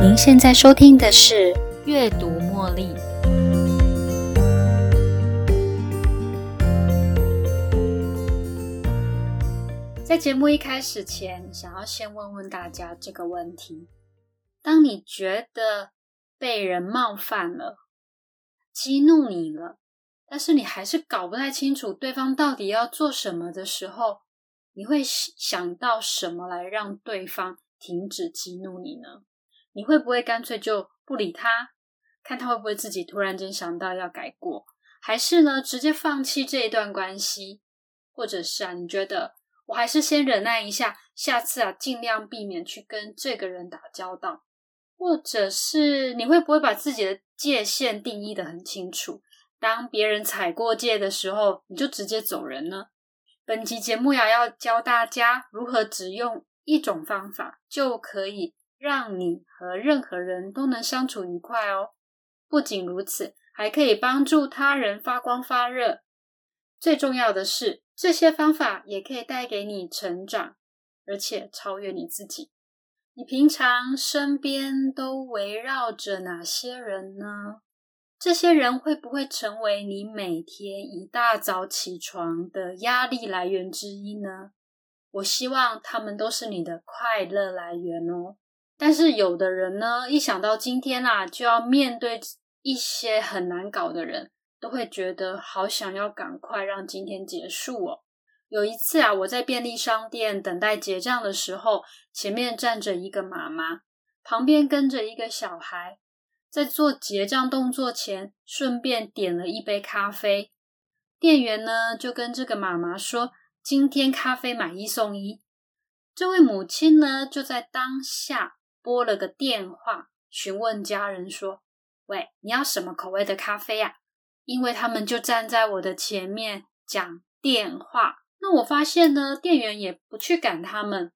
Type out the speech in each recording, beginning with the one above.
您现在收听的是《阅读茉莉》。在节目一开始前，想要先问问大家这个问题：当你觉得被人冒犯了、激怒你了，但是你还是搞不太清楚对方到底要做什么的时候，你会想到什么来让对方停止激怒你呢？你会不会干脆就不理他，看他会不会自己突然间想到要改过，还是呢直接放弃这一段关系？或者是啊，你觉得我还是先忍耐一下，下次啊尽量避免去跟这个人打交道？或者是你会不会把自己的界限定义的很清楚？当别人踩过界的时候，你就直接走人呢？本集节目呀，要教大家如何只用一种方法就可以。让你和任何人都能相处愉快哦。不仅如此，还可以帮助他人发光发热。最重要的是，这些方法也可以带给你成长，而且超越你自己。你平常身边都围绕着哪些人呢？这些人会不会成为你每天一大早起床的压力来源之一呢？我希望他们都是你的快乐来源哦。但是有的人呢，一想到今天啊，就要面对一些很难搞的人，都会觉得好想要赶快让今天结束哦。有一次啊，我在便利商店等待结账的时候，前面站着一个妈妈，旁边跟着一个小孩，在做结账动作前，顺便点了一杯咖啡。店员呢，就跟这个妈妈说：“今天咖啡买一送一。”这位母亲呢，就在当下。拨了个电话，询问家人说：“喂，你要什么口味的咖啡呀？”因为他们就站在我的前面讲电话。那我发现呢，店员也不去赶他们，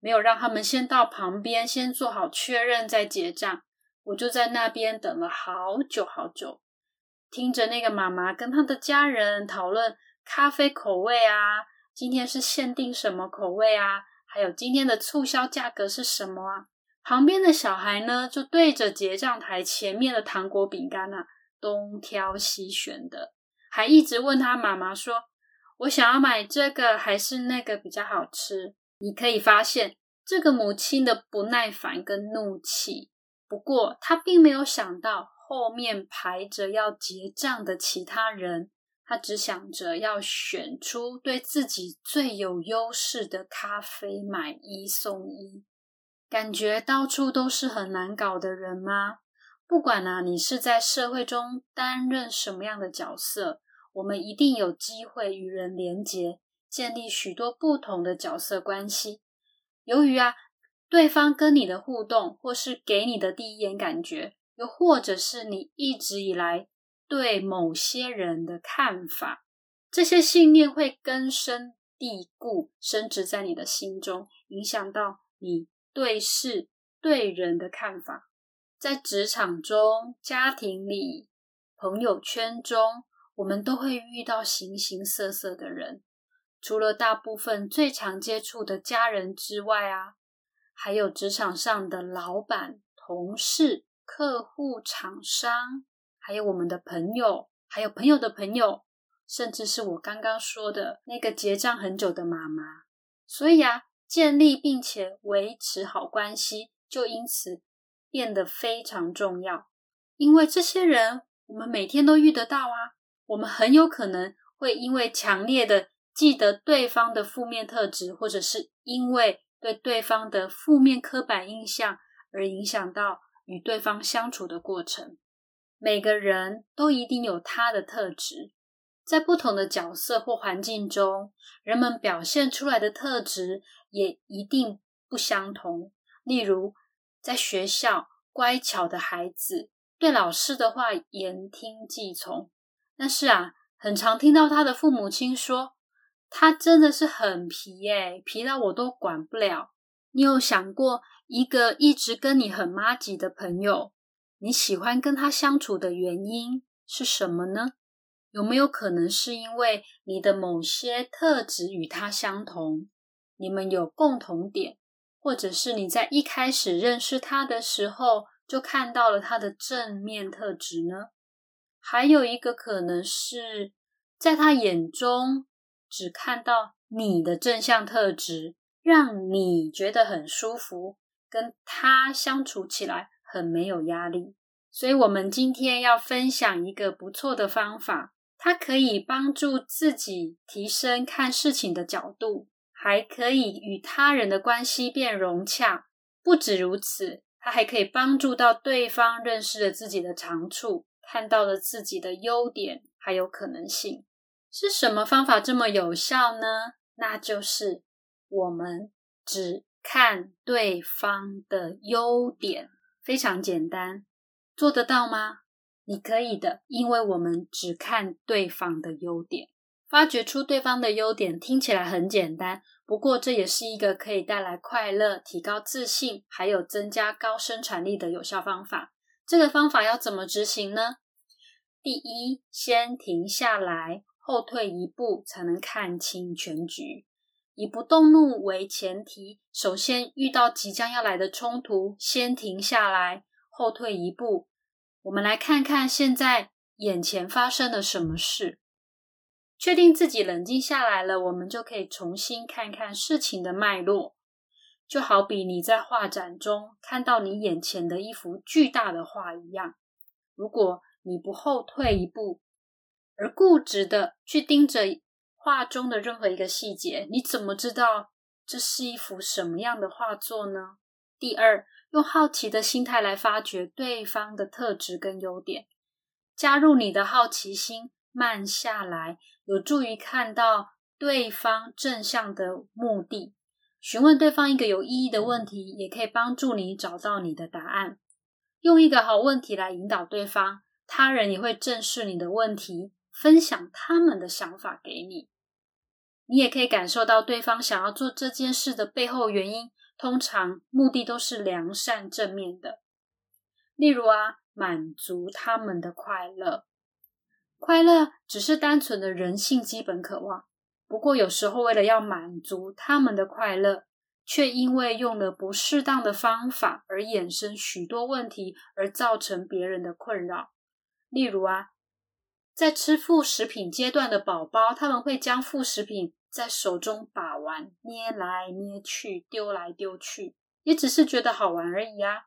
没有让他们先到旁边先做好确认再结账。我就在那边等了好久好久，听着那个妈妈跟她的家人讨论咖啡口味啊，今天是限定什么口味啊，还有今天的促销价格是什么啊？旁边的小孩呢，就对着结账台前面的糖果饼干啊，东挑西选的，还一直问他妈妈说：“我想要买这个还是那个比较好吃？”你可以发现这个母亲的不耐烦跟怒气。不过，他并没有想到后面排着要结账的其他人，他只想着要选出对自己最有优势的咖啡，买一送一。感觉到处都是很难搞的人吗？不管啊，你是在社会中担任什么样的角色，我们一定有机会与人连结，建立许多不同的角色关系。由于啊，对方跟你的互动，或是给你的第一眼感觉，又或者是你一直以来对某些人的看法，这些信念会根深蒂固，深植在你的心中，影响到你。对事对人的看法，在职场中、家庭里、朋友圈中，我们都会遇到形形色色的人。除了大部分最常接触的家人之外啊，还有职场上的老板、同事、客户、厂商，还有我们的朋友，还有朋友的朋友，甚至是我刚刚说的那个结账很久的妈妈。所以啊。建立并且维持好关系，就因此变得非常重要。因为这些人，我们每天都遇得到啊。我们很有可能会因为强烈的记得对方的负面特质，或者是因为对对方的负面刻板印象而影响到与对方相处的过程。每个人都一定有他的特质。在不同的角色或环境中，人们表现出来的特质也一定不相同。例如，在学校，乖巧的孩子对老师的话言听计从，但是啊，很常听到他的父母亲说：“他真的是很皮耶，皮到我都管不了。”你有想过，一个一直跟你很妈吉的朋友，你喜欢跟他相处的原因是什么呢？有没有可能是因为你的某些特质与他相同，你们有共同点，或者是你在一开始认识他的时候就看到了他的正面特质呢？还有一个可能是在他眼中只看到你的正向特质，让你觉得很舒服，跟他相处起来很没有压力。所以，我们今天要分享一个不错的方法，它可以帮助自己提升看事情的角度，还可以与他人的关系变融洽。不止如此，它还可以帮助到对方认识了自己的长处，看到了自己的优点，还有可能性。是什么方法这么有效呢？那就是我们只看对方的优点，非常简单。做得到吗？你可以的，因为我们只看对方的优点，发掘出对方的优点，听起来很简单。不过，这也是一个可以带来快乐、提高自信，还有增加高生产力的有效方法。这个方法要怎么执行呢？第一，先停下来，后退一步，才能看清全局。以不动怒为前提，首先遇到即将要来的冲突，先停下来。后退一步，我们来看看现在眼前发生了什么事。确定自己冷静下来了，我们就可以重新看看事情的脉络。就好比你在画展中看到你眼前的一幅巨大的画一样。如果你不后退一步，而固执的去盯着画中的任何一个细节，你怎么知道这是一幅什么样的画作呢？第二。用好奇的心态来发掘对方的特质跟优点，加入你的好奇心，慢下来，有助于看到对方正向的目的。询问对方一个有意义的问题，也可以帮助你找到你的答案。用一个好问题来引导对方，他人也会正视你的问题，分享他们的想法给你。你也可以感受到对方想要做这件事的背后原因。通常目的都是良善正面的，例如啊，满足他们的快乐。快乐只是单纯的人性基本渴望，不过有时候为了要满足他们的快乐，却因为用了不适当的方法而衍生许多问题，而造成别人的困扰。例如啊，在吃副食品阶段的宝宝，他们会将副食品。在手中把玩，捏来捏去，丢来丢去，也只是觉得好玩而已啊。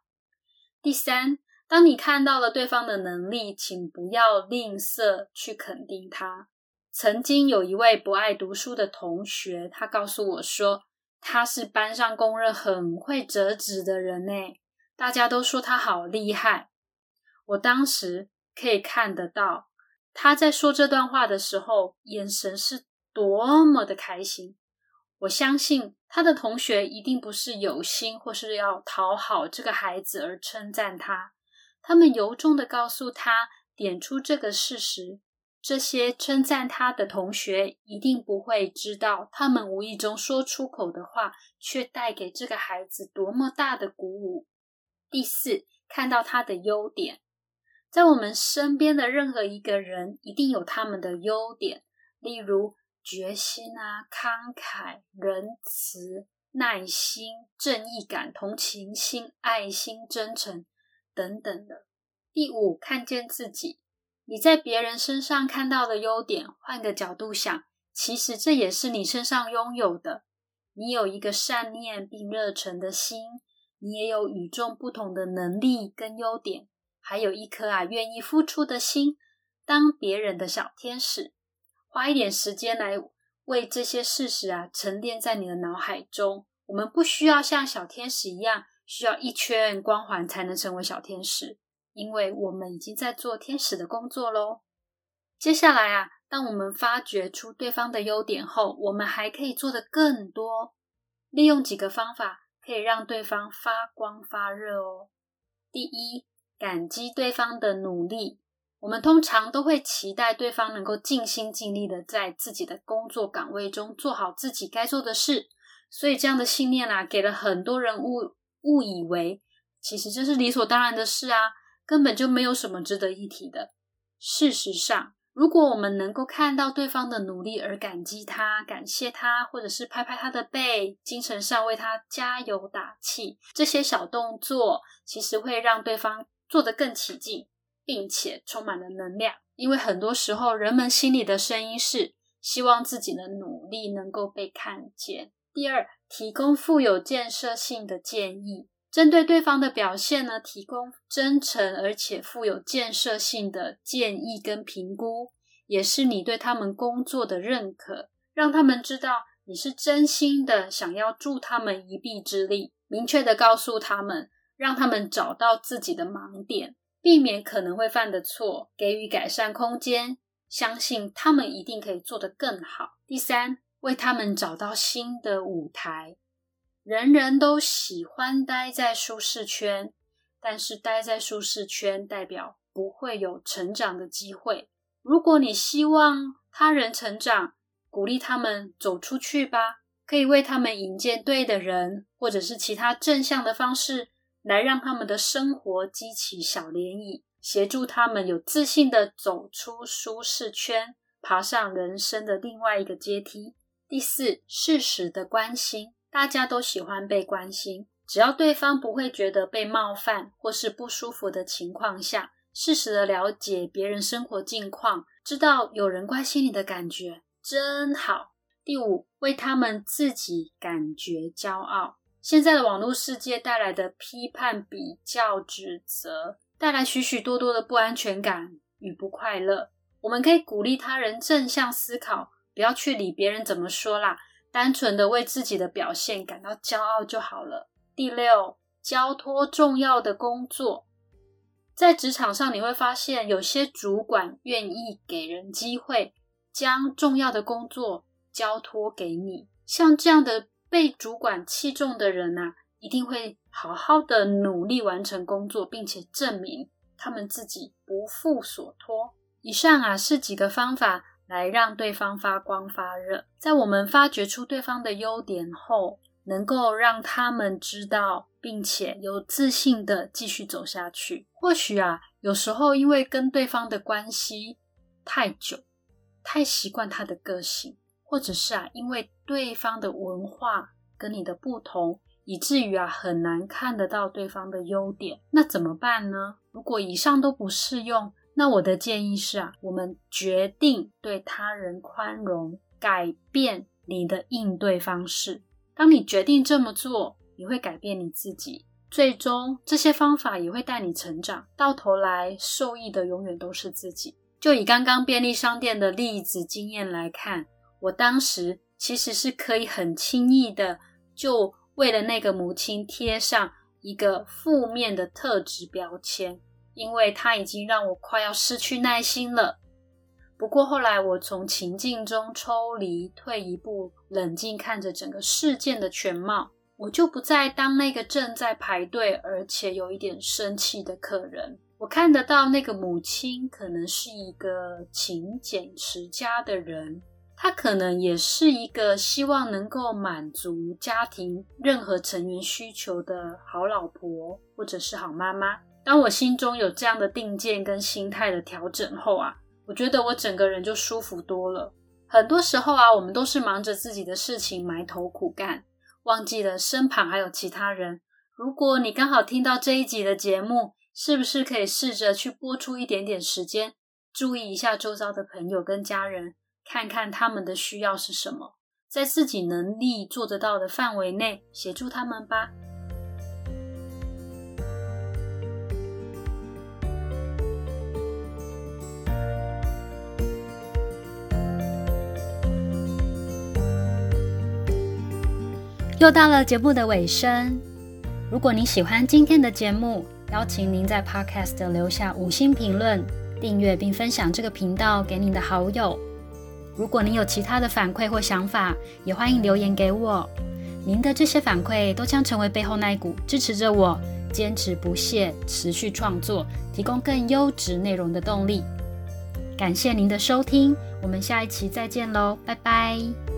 第三，当你看到了对方的能力，请不要吝啬去肯定他。曾经有一位不爱读书的同学，他告诉我说，他是班上公认很会折纸的人呢，大家都说他好厉害。我当时可以看得到他在说这段话的时候，眼神是。多么的开心！我相信他的同学一定不是有心或是要讨好这个孩子而称赞他，他们由衷的告诉他，点出这个事实：这些称赞他的同学一定不会知道，他们无意中说出口的话，却带给这个孩子多么大的鼓舞。第四，看到他的优点，在我们身边的任何一个人，一定有他们的优点，例如。决心啊，慷慨、仁慈、耐心、正义感、同情心、爱心、真诚等等的。第五，看见自己，你在别人身上看到的优点，换个角度想，其实这也是你身上拥有的。你有一个善念并热忱的心，你也有与众不同的能力跟优点，还有一颗啊愿意付出的心，当别人的小天使。花一点时间来为这些事实啊沉淀在你的脑海中。我们不需要像小天使一样，需要一圈光环才能成为小天使，因为我们已经在做天使的工作喽。接下来啊，当我们发掘出对方的优点后，我们还可以做的更多。利用几个方法可以让对方发光发热哦。第一，感激对方的努力。我们通常都会期待对方能够尽心尽力的在自己的工作岗位中做好自己该做的事，所以这样的信念啦，给了很多人误误以为，其实这是理所当然的事啊，根本就没有什么值得一提的。事实上，如果我们能够看到对方的努力而感激他、感谢他，或者是拍拍他的背，精神上为他加油打气，这些小动作其实会让对方做得更起劲，并且充满了能量。因为很多时候，人们心里的声音是希望自己的努力能够被看见。第二，提供富有建设性的建议。针对对方的表现呢，提供真诚而且富有建设性的建议跟评估，也是你对他们工作的认可，让他们知道你是真心的想要助他们一臂之力。明确的告诉他们，让他们找到自己的盲点，避免可能会犯的错，给予改善空间，相信他们一定可以做得更好。第三，为他们找到新的舞台。人人都喜欢待在舒适圈，但是待在舒适圈代表不会有成长的机会。如果你希望他人成长，鼓励他们走出去吧，可以为他们引荐对的人，或者是其他正向的方式，来让他们的生活激起小涟漪，协助他们有自信的走出舒适圈，爬上人生的另外一个阶梯。第四，适时的关心。大家都喜欢被关心，只要对方不会觉得被冒犯或是不舒服的情况下，适时的了解别人生活近况，知道有人关心你的感觉真好。第五，为他们自己感觉骄傲。现在的网络世界带来的批判、比较、指责，带来许许多多的不安全感与不快乐。我们可以鼓励他人正向思考，不要去理别人怎么说啦。单纯的为自己的表现感到骄傲就好了。第六，交托重要的工作，在职场上你会发现，有些主管愿意给人机会，将重要的工作交托给你。像这样的被主管器重的人呐，一定会好好的努力完成工作，并且证明他们自己不负所托。以上啊是几个方法。来让对方发光发热，在我们发掘出对方的优点后，能够让他们知道，并且有自信的继续走下去。或许啊，有时候因为跟对方的关系太久，太习惯他的个性，或者是啊，因为对方的文化跟你的不同，以至于啊，很难看得到对方的优点。那怎么办呢？如果以上都不适用，那我的建议是啊，我们决定对他人宽容，改变你的应对方式。当你决定这么做，你会改变你自己，最终这些方法也会带你成长。到头来受益的永远都是自己。就以刚刚便利商店的例子经验来看，我当时其实是可以很轻易的就为了那个母亲贴上一个负面的特质标签。因为他已经让我快要失去耐心了。不过后来我从情境中抽离，退一步，冷静看着整个事件的全貌，我就不再当那个正在排队而且有一点生气的客人。我看得到那个母亲可能是一个勤俭持家的人，她可能也是一个希望能够满足家庭任何成员需求的好老婆，或者是好妈妈。当我心中有这样的定见跟心态的调整后啊，我觉得我整个人就舒服多了。很多时候啊，我们都是忙着自己的事情，埋头苦干，忘记了身旁还有其他人。如果你刚好听到这一集的节目，是不是可以试着去播出一点点时间，注意一下周遭的朋友跟家人，看看他们的需要是什么，在自己能力做得到的范围内协助他们吧。又到了节目的尾声，如果你喜欢今天的节目，邀请您在 Podcast 留下五星评论、订阅并分享这个频道给您的好友。如果您有其他的反馈或想法，也欢迎留言给我。您的这些反馈都将成为背后那一股支持着我坚持不懈、持续创作、提供更优质内容的动力。感谢您的收听，我们下一期再见喽，拜拜。